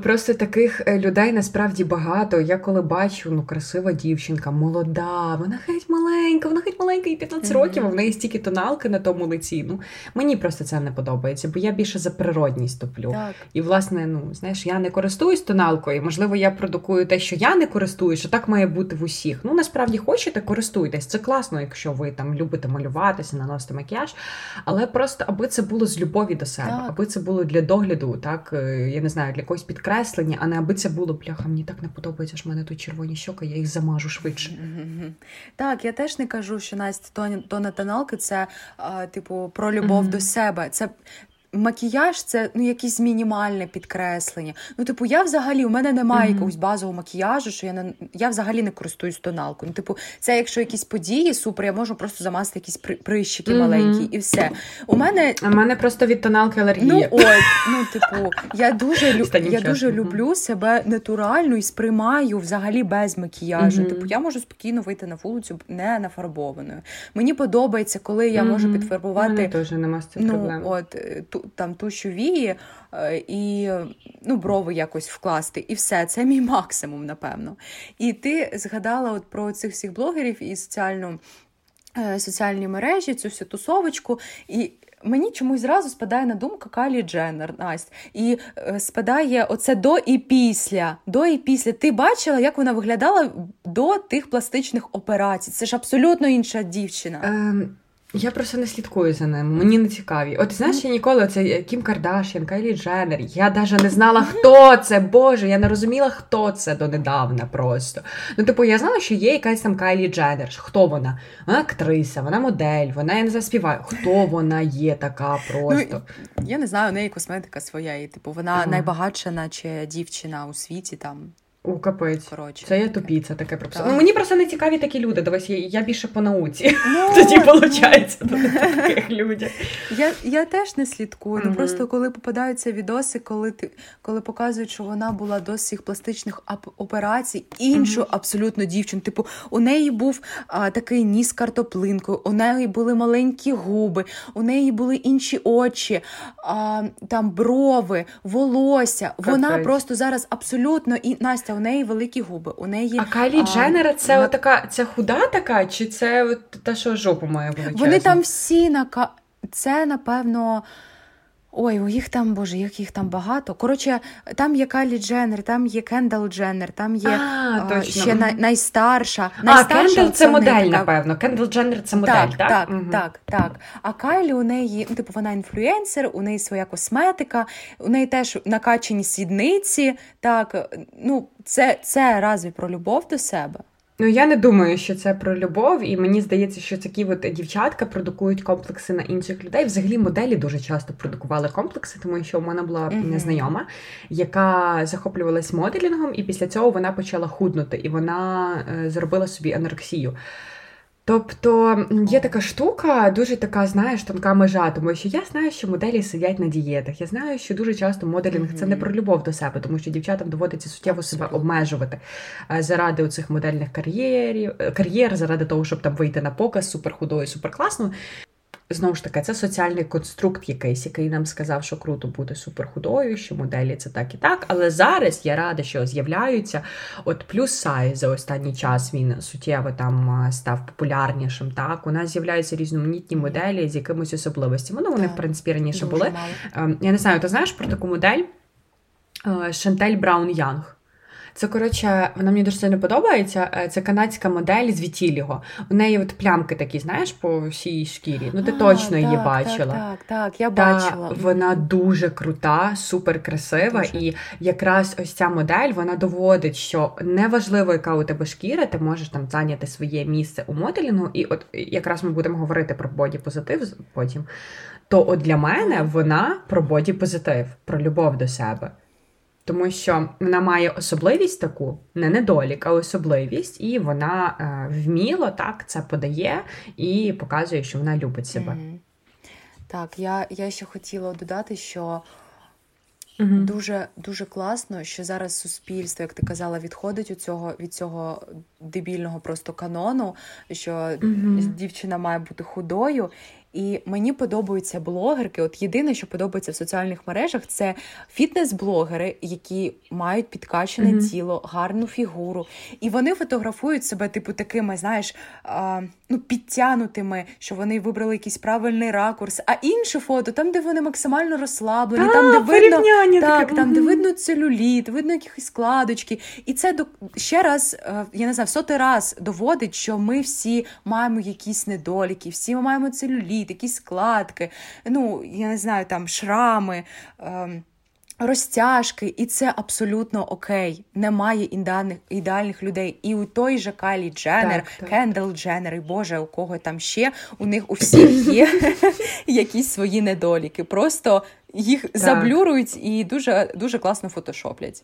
Speaker 1: просто таких е, людей насправді багато. Я коли бачу, ну, красива дівчинка, молода, вона геть маленька, вона геть маленька, і 15 років, а в неї стільки тоналки на тому лиці. Ну, Мені просто це не подобається, бо я більше за природність топлю. Так. І, власне, ну, знаєш, я не користуюсь тоналкою. Можливо, я продукую те, що я не користуюсь, що так має бути в усіх. Ну, насправді хочете, користуйтесь. Це класно, якщо ви там любите малюватися, наносити макіяж. Але просто аби це було з любові до себе, так. аби це було для догляду, так е, я не знаю, для якогось підкреслення, а не аби це було бляха. Мені так не подобається, що в мене тут червоні щоки, я їх замажу швидше.
Speaker 2: Так, я теж не кажу, що Настя тона тоналки це, а, типу, про любов. До себе. Це Макіяж це ну якісь мінімальне підкреслення. Ну, типу, я взагалі у мене немає mm-hmm. якогось базового макіяжу, що я не я взагалі не користуюсь тоналкою. Ну, типу, це якщо якісь події, супер, я можу просто замазати якісь прищики mm-hmm. маленькі і все. У мене
Speaker 1: У мене просто від тоналки алергія.
Speaker 2: Ну от, ну типу, я дуже лю... я дуже люблю себе натурально і сприймаю взагалі без макіяжу. Mm-hmm. Типу, я можу спокійно вийти на вулицю не нафарбованою. Мені подобається, коли я можу підфарбувати.
Speaker 1: Теж нема з цим ну, проблем.
Speaker 2: От там тущу вії е, і ну, брови якось вкласти, і все, це мій максимум, напевно. І ти згадала от про цих всіх блогерів і соціальну. Е, соціальні мережі, цю всю тусовочку, і мені чомусь зразу спадає на думку Калі Дженнер, Настя. І е, спадає оце до і після. До і після. Ти бачила, як вона виглядала до тих пластичних операцій? Це ж абсолютно інша дівчина.
Speaker 1: Ем... Я просто не слідкую за ним, мені не цікаві. От знаєш, я ніколи це Кім Кардашян, Кайлі Дженнер, Я навіть не знала, хто це. Боже, я не розуміла, хто це донедавна просто. Ну, типу, я знала, що є якась там Кайлі Дженнер. Хто вона? Вона актриса, вона модель, вона я не заспіває. Хто вона є така просто?
Speaker 2: Ну, Я не знаю, у неї косметика своя. І, Типу, вона ага. найбагатша, наче дівчина у світі там.
Speaker 1: У капець. Коротше, це я тупі, це таке про Ну, Мені просто не цікаві такі люди. Дивись, я, я більше по науці. Ну, *laughs* Тоді виходить до таких людей.
Speaker 2: Я я теж не слідкую. Ну просто коли попадаються відоси, коли ти коли показують, що вона була до всіх пластичних операцій, іншу абсолютно дівчину. Типу, у неї був а, такий ніс картоплинкою, у неї були маленькі губи, у неї були інші очі, а, там брови, волосся. Капець. Вона просто зараз абсолютно і Настя у неї великі губи. У неї
Speaker 1: А Кайлі Дженнера це вона... отака, це худа така, чи це от та, що жопу має величезну?
Speaker 2: Вони там всі на це, напевно. Ой, у їх там, боже, як їх там багато. Коротше, там є Кайлі Дженнер, там є Кендал Дженнер, там є
Speaker 1: а,
Speaker 2: а, ще най, найстарша.
Speaker 1: А, Кендал це модель, така... напевно. Кендал Дженнер це модель, так?
Speaker 2: Так, так, угу. так, так. А Кайлі у неї, ну, типу, вона інфлюенсер, у неї своя косметика, у неї теж накачані сідниці. Так, ну, це, це разві про любов до себе.
Speaker 1: Ну, я не думаю, що це про любов, і мені здається, що такі от дівчатка продукують комплекси на інших людей. Взагалі, моделі дуже часто продукували комплекси, тому що у мене була mm-hmm. незнайома, яка захоплювалась моделінгом, і після цього вона почала худнути, і вона е, зробила собі анорексію. Тобто є така штука, дуже така, знаєш, тонка межа, тому що я знаю, що моделі сидять на дієтах. Я знаю, що дуже часто моделінг mm-hmm. це не про любов до себе, тому що дівчатам доводиться суттєво себе обмежувати е, заради оцих модельних кар'єрів, е, кар'єр, заради того, щоб там вийти на показ супер суперкласною. супер класно. Знову ж таки, це соціальний конструкт якийсь, який нам сказав, що круто бути суперхудою, що моделі це так і так. Але зараз я рада, що з'являються. От плюс сайз за останній час він суттєво там став популярнішим. Так, у нас з'являються різноманітні моделі з якимись особливостями. Ну, вони, так, в принципі, раніше були. Мало. Ем, я не знаю, ти знаєш про таку модель Шантель Браун Янг. Це коротше, вона мені дуже сильно подобається. Е, це канадська модель з Вітіліго. У неї от плямки такі, знаєш, по всій шкірі. Ну, ти а, точно так, її бачила.
Speaker 2: Так, так, так, я Та бачила.
Speaker 1: Вона дуже крута, супер красива. Дуже. І якраз ось ця модель вона доводить, що неважливо, яка у тебе шкіра, ти можеш там зайняти своє місце у моделінгу. І от якраз ми будемо говорити про боді-позитив потім. То от для мене вона про боді-позитив, про любов до себе тому що вона має особливість таку, не недолік, а особливість, і вона е, вміло так це подає і показує, що вона любить себе. Mm-hmm.
Speaker 2: Так, я я ще хотіла додати, що mm-hmm. дуже дуже класно, що зараз суспільство, як ти казала, відходить від цього від цього дебільного просто канону, що mm-hmm. дівчина має бути худою. І мені подобаються блогерки. От єдине, що подобається в соціальних мережах, це фітнес-блогери, які мають підкачане mm-hmm. тіло, гарну фігуру. І вони фотографують себе, типу, такими, знаєш, а, ну, підтянутими, що вони вибрали якийсь правильний ракурс. А інше фото, там, де вони максимально розслаблені, а, там, де видно так, там, де видно целюліт, видно якісь складочки. І це до ще раз, е, я не знаю, в сотий раз доводить, що ми всі маємо якісь недоліки, всі ми маємо целюліт якісь складки, ну, я не знаю, там шрами. Е, Розтяжки, і це абсолютно окей. Немає ідеальних ідеальних людей. І у той же Кайлі Дженнер, Кендал Дженнер, і Боже, у кого там ще у них у всіх є *laughs* якісь свої недоліки. Просто їх так. заблюрують і дуже дуже класно фотошоплять.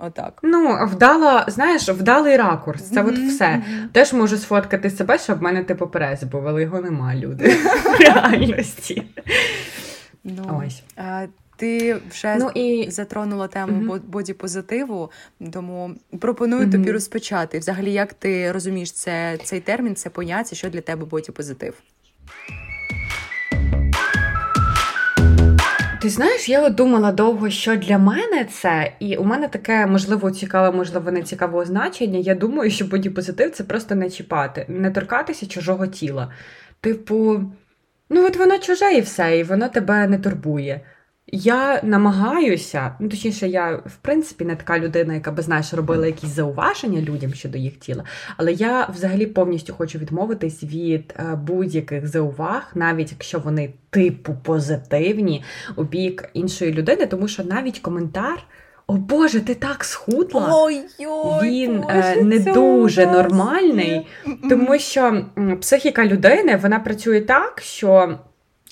Speaker 2: Отак.
Speaker 1: Ну, вдала, знаєш, вдалий ракурс. Це mm-hmm. от все. Mm-hmm. Теж можу сфоткати себе, щоб в мене типу перез був, але його нема, люди. *laughs* В реальності.
Speaker 2: Ну, Ось. А, ти вже ну, і... затронула тему mm-hmm. бодіпозитиву, тому пропоную тобі розпочати. Взагалі, як ти розумієш це, цей термін, це поняття, що для тебе бодіпозитив?
Speaker 1: Ти знаєш, я от думала довго, що для мене це, і у мене таке, можливо, цікаве, можливо, не цікаве значення. Я думаю, що бодіпозитив це просто не чіпати, не торкатися чужого тіла. Типу, ну от воно чуже і все, і воно тебе не турбує. Я намагаюся, ну точніше, я в принципі не така людина, яка би знаєш, робила якісь зауваження людям щодо їх тіла. Але я взагалі повністю хочу відмовитись від е, будь-яких зауваг, навіть якщо вони типу позитивні у бік іншої людини, тому що навіть коментар. О Боже, ти так схудла.
Speaker 2: Ой-ой,
Speaker 1: Він Боже, е, не дуже нормальний, тому що психіка людини вона працює так, що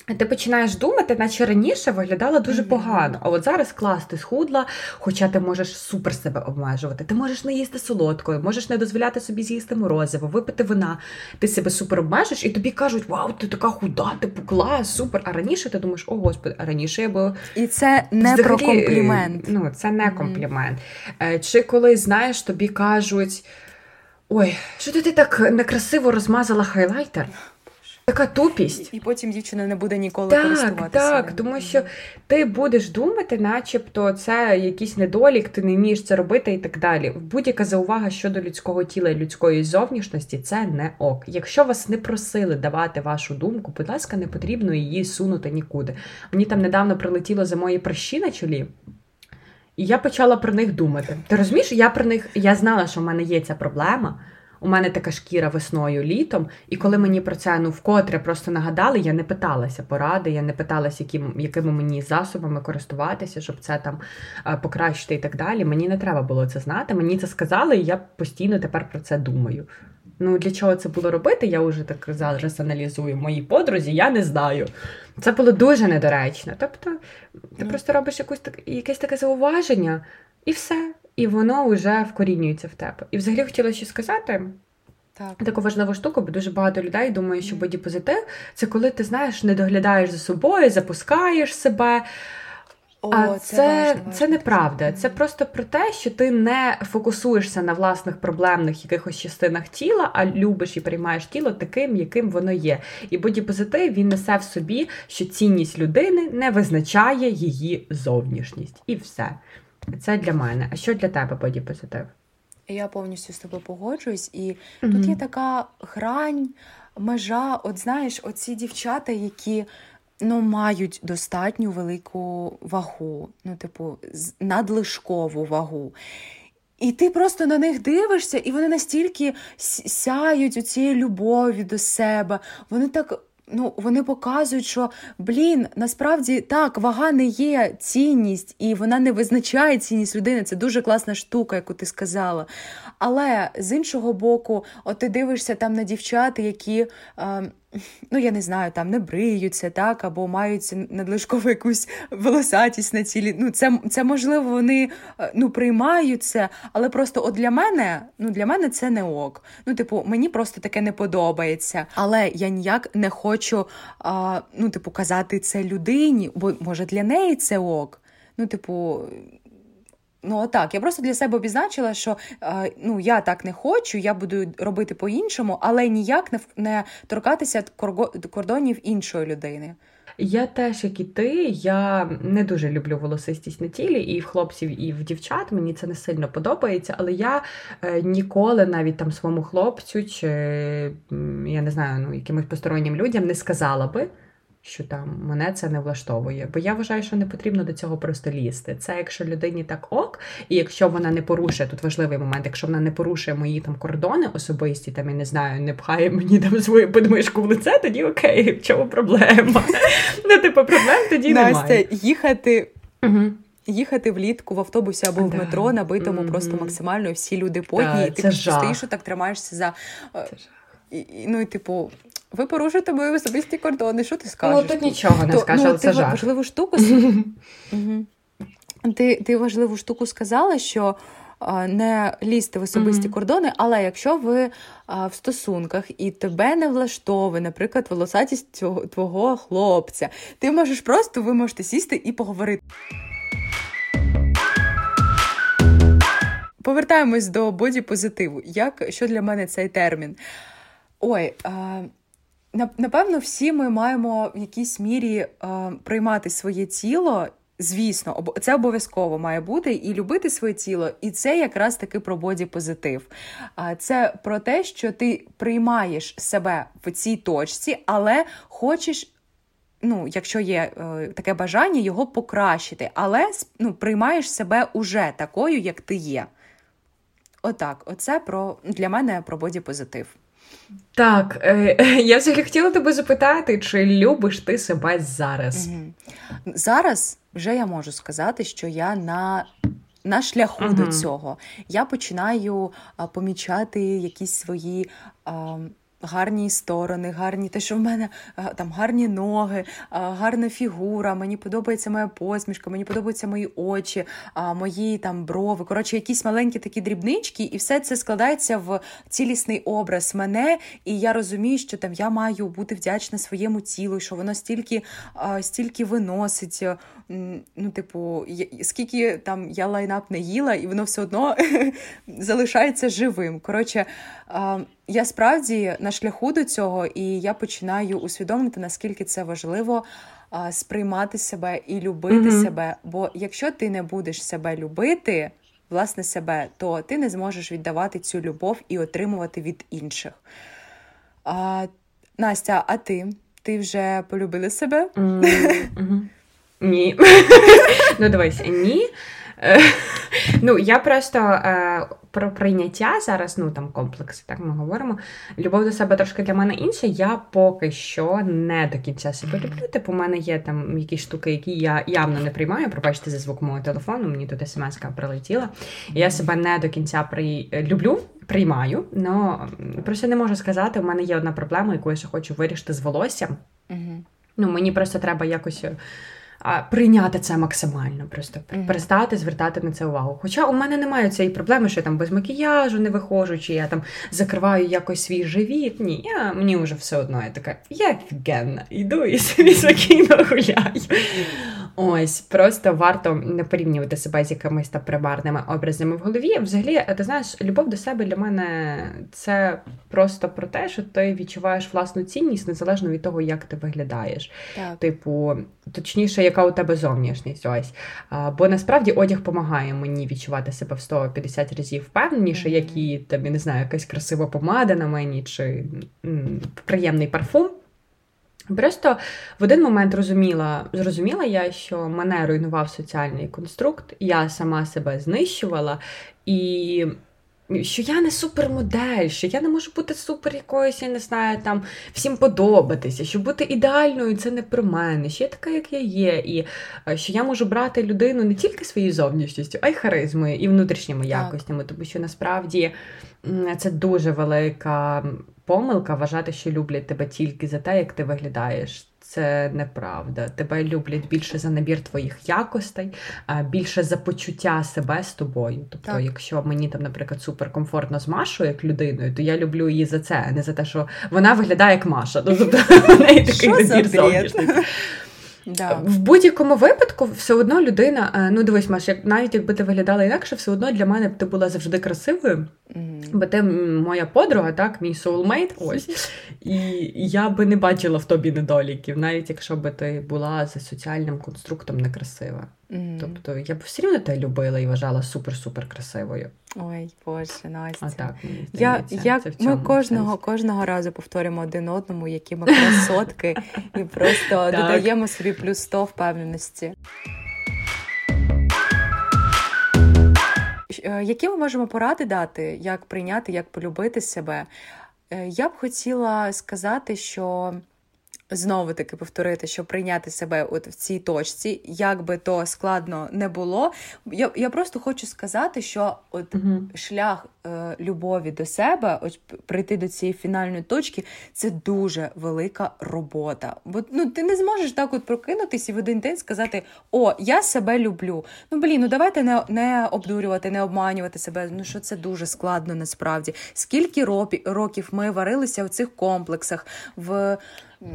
Speaker 1: ти починаєш думати, наче раніше виглядала дуже погано. А от зараз клас, ти схудла, хоча ти можеш супер себе обмежувати. Ти можеш не їсти солодкою, можеш не дозволяти собі з'їсти морозиво, випити вина. Ти себе супер обмежиш, і тобі кажуть, вау, ти така худа, типу клас, супер. А раніше ти думаєш, о господи, а раніше я була.
Speaker 2: І це не Взагалі, про комплімент.
Speaker 1: Ну, це не комплімент. Mm-hmm. Чи коли, знаєш, тобі кажуть, ой, що ти так некрасиво розмазала хайлайтер? Така тупість.
Speaker 2: І, потім дівчина не буде ніколи
Speaker 1: так,
Speaker 2: користуватися.
Speaker 1: Так, тому що ти будеш думати, начебто, це якийсь недолік, ти не вмієш це робити і так далі. Будь-яка заувага щодо людського тіла і людської зовнішності це не ок. Якщо вас не просили давати вашу думку, будь ласка, не потрібно її сунути нікуди. Мені там недавно прилетіло за мої прощі на чолі. І я почала про них думати. Ти розумієш, я про них я знала, що в мене є ця проблема. У мене така шкіра весною літом, і коли мені про це ну вкотре просто нагадали, я не питалася поради, я не питалася, яким, якими мені засобами користуватися, щоб це там покращити і так далі. Мені не треба було це знати. Мені це сказали, і я постійно тепер про це думаю. Ну, для чого це було робити, я вже так зараз аналізую мої подрузі, я не знаю. Це було дуже недоречно. Тобто, ти mm. просто робиш якусь так, якесь таке зауваження, і все. І воно вже вкорінюється в тебе. І взагалі хотіла ще сказати. Так. Таку важливу штуку, бо дуже багато людей думає, що бодіпозитив це коли ти знаєш, не доглядаєш за собою, запускаєш себе. О, а це це, важно, це неправда. Це просто про те, що ти не фокусуєшся на власних проблемних якихось частинах тіла, а любиш і приймаєш тіло таким, яким воно є. І бодіпозитив він несе в собі, що цінність людини не визначає її зовнішність. І все. Це для мене. А що для тебе бодіпозитив?
Speaker 2: Я повністю з тобою погоджуюсь, і mm тут є така грань, межа. От знаєш, оці дівчата, які ну, мають достатню велику вагу, ну, типу, надлишкову вагу. І ти просто на них дивишся, і вони настільки сяють у цієї любові до себе. Вони так. Ну, вони показують, що блін, насправді так, вага не є цінність, і вона не визначає цінність людини. Це дуже класна штука, яку ти сказала. Але з іншого боку, от ти дивишся там на дівчат, які. Е, ну я не знаю, там не бриються, так, або мають надлишкову якусь волосатість на тілі. Ну, це це можливо, вони е, ну, приймають це, але просто от для мене, ну для мене це не ок. Ну, типу, мені просто таке не подобається. Але я ніяк не хочу, а, ну, типу, казати це людині, бо може для неї це ок. Ну, типу. Ну, так, я просто для себе обізначила, що е, ну, я так не хочу, я буду робити по-іншому, але ніяк не не торкатися кордонів іншої людини.
Speaker 1: Я теж, як і ти, я не дуже люблю волосистість на тілі, і в хлопців, і в дівчат. Мені це не сильно подобається, але я е, ніколи навіть там своєму хлопцю чи я не знаю, ну якимось постороннім людям не сказала би що там мене це не влаштовує. Бо я вважаю, що не потрібно до цього просто лізти. Це якщо людині так ок, і якщо вона не порушує, тут важливий момент, якщо вона не порушує мої там кордони особисті, там я не знаю, не пхає мені там свою подмишку в лице, тоді окей, в чому проблема? *laughs* Ну, типу, проблем тоді немає.
Speaker 2: Настя, їхати. Їхати влітку в автобусі або в метро, набитому mm-hmm. просто максимально всі люди потні, да, і ти стоїш, так тримаєшся за. Це і, Ну і типу, ви порушуєте мої особисті кордони. Що ти скажеш?
Speaker 1: Ну, тут нічого не скажеш, ну, але це
Speaker 2: ти важливу штуку. *laughs* Ти ти важливу штуку сказала, що не лізти в особисті mm-hmm. кордони, але якщо ви а, в стосунках і тебе не влаштовує, наприклад, волосатість цього твого хлопця, ти можеш просто ви можете сісти і поговорити. Повертаємось до боді-позитиву. Як що для мене цей термін? Ой. А... Напевно, всі ми маємо в якійсь мірі е, приймати своє тіло. Звісно, це обов'язково має бути і любити своє тіло, і це якраз таки про боді позитив. Це про те, що ти приймаєш себе в цій точці, але хочеш. Ну, якщо є е, таке бажання, його покращити, але ну, приймаєш себе уже такою, як ти є. Отак, оце про для мене про боді позитив.
Speaker 1: Так, е, *laughs* я взагалі хотіла тебе запитати, чи любиш ти себе зараз?
Speaker 2: Угу. Зараз вже я можу сказати, що я на на шляху угу. до цього. Я починаю а, помічати якісь свої. Гарні сторони, гарні, те, що в мене там гарні ноги, гарна фігура, мені подобається моя посмішка, мені подобаються мої очі, мої там брови. Коротше, якісь маленькі такі дрібнички, і все це складається в цілісний образ мене. І я розумію, що там я маю бути вдячна своєму тілу, що воно стільки, стільки виносить. Ну, типу, скільки там я лайнап не їла, і воно все одно *laughs* залишається живим. Коротше. Я справді на шляху до цього, і я починаю усвідомити, наскільки це важливо а, сприймати себе і любити mm-hmm. себе. Бо якщо ти не будеш себе любити, власне себе, то ти не зможеш віддавати цю любов і отримувати від інших. А, Настя, а ти? Ти вже полюбила себе?
Speaker 1: Mm-hmm. Ні. *laughs* Ну, дивись, ні. Е, ну, я просто е, про прийняття зараз, ну там комплекси, так ми говоримо. Любов до себе трошки для мене інша. Я поки що не до кінця себе люблю. Типу, у мене є там якісь штуки, які я явно не приймаю. Пробачте за звук мого телефону, мені тут смс прилетіла. Я себе не до кінця при... люблю. Приймаю, але просто не можу сказати. У мене є одна проблема, яку я ще хочу вирішити з волоссям. Ну, мені просто треба якось а, прийняти це максимально, просто mm-hmm. перестати звертати на це увагу. Хоча у мене немає цієї проблеми, що я там без макіяжу не виходжу, чи я там закриваю якось свій живіт. Ні, я мені вже все одно я така, я офігенна, йду і собі спокійно гуляю. Ось, просто варто не порівнювати себе з якимись та примарними образами в голові. Взагалі, ти знаєш, любов до себе для мене це просто про те, що ти відчуваєш власну цінність незалежно від того, як ти виглядаєш. Так. Типу, точніше, яка у тебе зовнішність. Ось. А, Бо насправді одяг допомагає мені відчувати себе в 150 разів впевненіше, mm-hmm. як і там, я не знаю, якась красива помада на мені чи м, приємний парфум. Просто в один момент розуміла, зрозуміла я, що мене руйнував соціальний конструкт, я сама себе знищувала, і що я не супермодель, що я не можу бути супер якоюсь, я не знаю, там всім подобатися, що бути ідеальною це не про мене, що я така, як я є, і е, що я можу брати людину не тільки своєю зовнішністю, а й харизмою і внутрішніми якостями, тому що насправді це дуже велика помилка вважати, що люблять тебе тільки за те, як ти виглядаєш. Це неправда. Тебе люблять більше за набір твоїх якостей, більше за почуття себе з тобою. Тобто, так. якщо мені там, наприклад, суперкомфортно з Машою як людиною, то я люблю її за це, а не за те, що вона виглядає як Маша. Ну, тобто *laughs* в неї такий набір зовнішній. Да. В будь-якому випадку все одно людина, е, ну дивись, Маш, як навіть якби ти виглядала інакше, все одно для мене ти була завжди красивою. Mm-hmm. Бо ти моя подруга, так, мій соулмейт, ось. І я би не бачила в тобі недоліків, навіть якщо би ти була за соціальним конструктом некрасива. Mm. Тобто я б все рівно тебе любила і вважала супер-супер красивою.
Speaker 2: Ой, Боже, Настя. А так, мені я, я, Ми кожного кожного разу повторюємо один одному, які ми красотки, і просто додаємо собі плюс 100 впевненості. Які ми можемо поради дати, як прийняти, як полюбити себе? Е, я б хотіла сказати, що знову таки повторити, що прийняти себе от в цій точці, як би то складно не було. Я я просто хочу сказати, що от угу. шлях е, любові до себе, от прийти до цієї фінальної точки, це дуже велика робота. Бо ну ти не зможеш так от прокинутися і в один день сказати: О, я себе люблю. Ну блін, ну давайте не не обдурювати, не обманювати себе. Ну що це дуже складно насправді. Скільки років ми варилися в цих комплексах в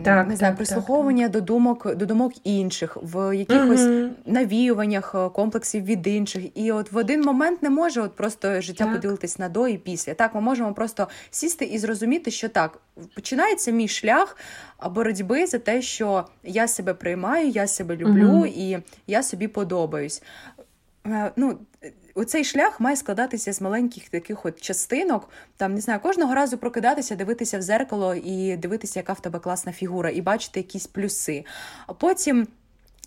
Speaker 2: так, не знаю, так, прислуховування так. до думок до думок інших, в якихось угу. навіюваннях е, комплексів від інших. І от в один момент не може от просто життя поділитись на до і після. Так, ми можемо просто сісти і зрозуміти, що так починається мій шлях боротьби за те, що я себе приймаю, я себе люблю угу. і я собі подобаюсь. Е, ну, Оцей шлях має складатися з маленьких таких от частинок. Там не знаю, кожного разу прокидатися, дивитися в зеркало і дивитися, яка в тебе класна фігура, і бачити якісь плюси. А потім.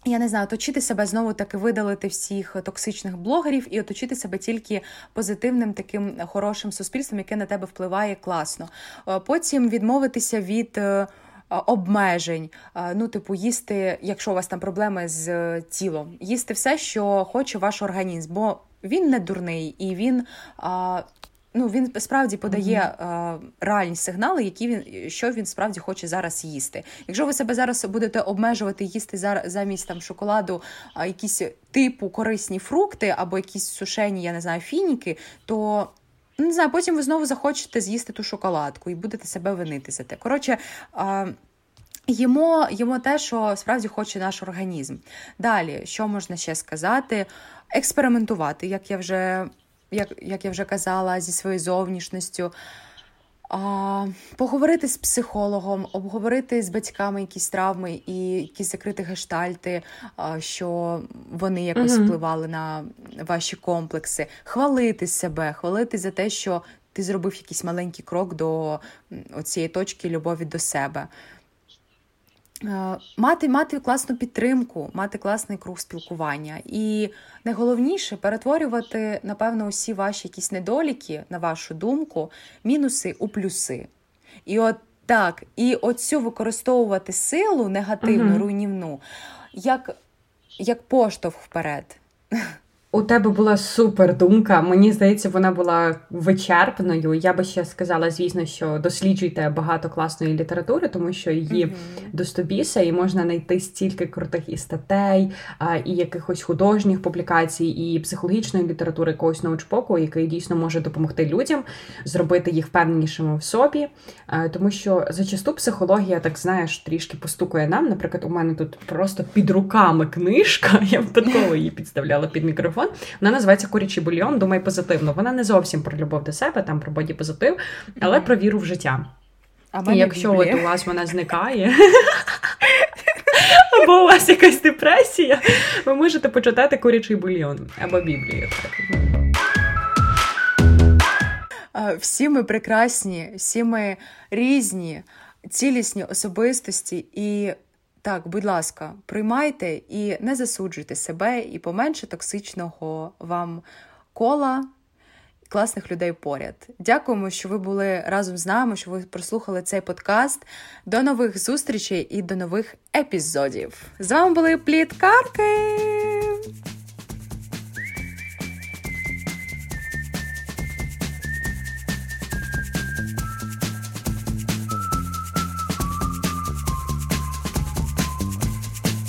Speaker 2: Я не знаю, оточити себе знову таки видалити всіх токсичних блогерів і оточити себе тільки позитивним таким хорошим суспільством, яке на тебе впливає класно. Потім відмовитися від. Е, обмежень, ну, типу, їсти, якщо у вас там проблеми з е, тілом, їсти все, що хоче ваш організм, бо він не дурний і він. Ну, він справді подає mm-hmm. е, реальні сигнали, які він що він справді хоче зараз їсти. Якщо ви себе зараз будете обмежувати їсти зараз замість там шоколаду, а якісь типу корисні фрукти або якісь сушені, я не знаю, фініки, то не знаю, потім ви знову захочете з'їсти ту шоколадку і будете себе винити за те. Коротше. Їмо їмо те, що справді хоче наш організм. Далі, що можна ще сказати? Експериментувати, як я вже як, як я вже казала, зі своєю зовнішністю. Поговорити з психологом, обговорити з батьками якісь травми і якісь закриті гештальти, що вони якось uh-huh. впливали на ваші комплекси, хвалити себе, хвалити за те, що ти зробив якийсь маленький крок до цієї точки любові до себе. Е, мати мати класну підтримку, мати класний круг спілкування. І найголовніше перетворювати, напевно, усі ваші якісь недоліки, на вашу думку, мінуси у плюси. І от так, і оцю використовувати силу негативну, руйнівну, як, як поштовх вперед.
Speaker 1: У тебе була супер думка. Мені здається, вона була вичерпною. Я би ще сказала, звісно, що досліджуйте багато класної літератури, тому що її mm-hmm. достобіса, і можна знайти стільки крутих і статей, і якихось художніх публікацій, і психологічної літератури, якогось научпоку, який дійсно може допомогти людям зробити їх впевненішими в собі. Тому що зачасту психологія, так знаєш, трішки постукує нам. Наприклад, у мене тут просто під руками книжка. *laughs* Я випадково її підставляла під мікрофон телефон. Вона називається Курячий бульйон. Думай позитивно. Вона не зовсім про любов до себе, там про боді позитив, але про віру в життя. А І якщо от у вас вона зникає. *laughs* Або у вас якась депресія, ви можете почитати курячий бульйон або Біблію.
Speaker 2: Всі ми прекрасні, всі ми різні, цілісні особистості, і так, будь ласка, приймайте і не засуджуйте себе, і поменше токсичного вам кола. Класних людей поряд. Дякуємо, що ви були разом з нами, що ви прослухали цей подкаст. До нових зустрічей і до нових епізодів. З вами були пліткарки!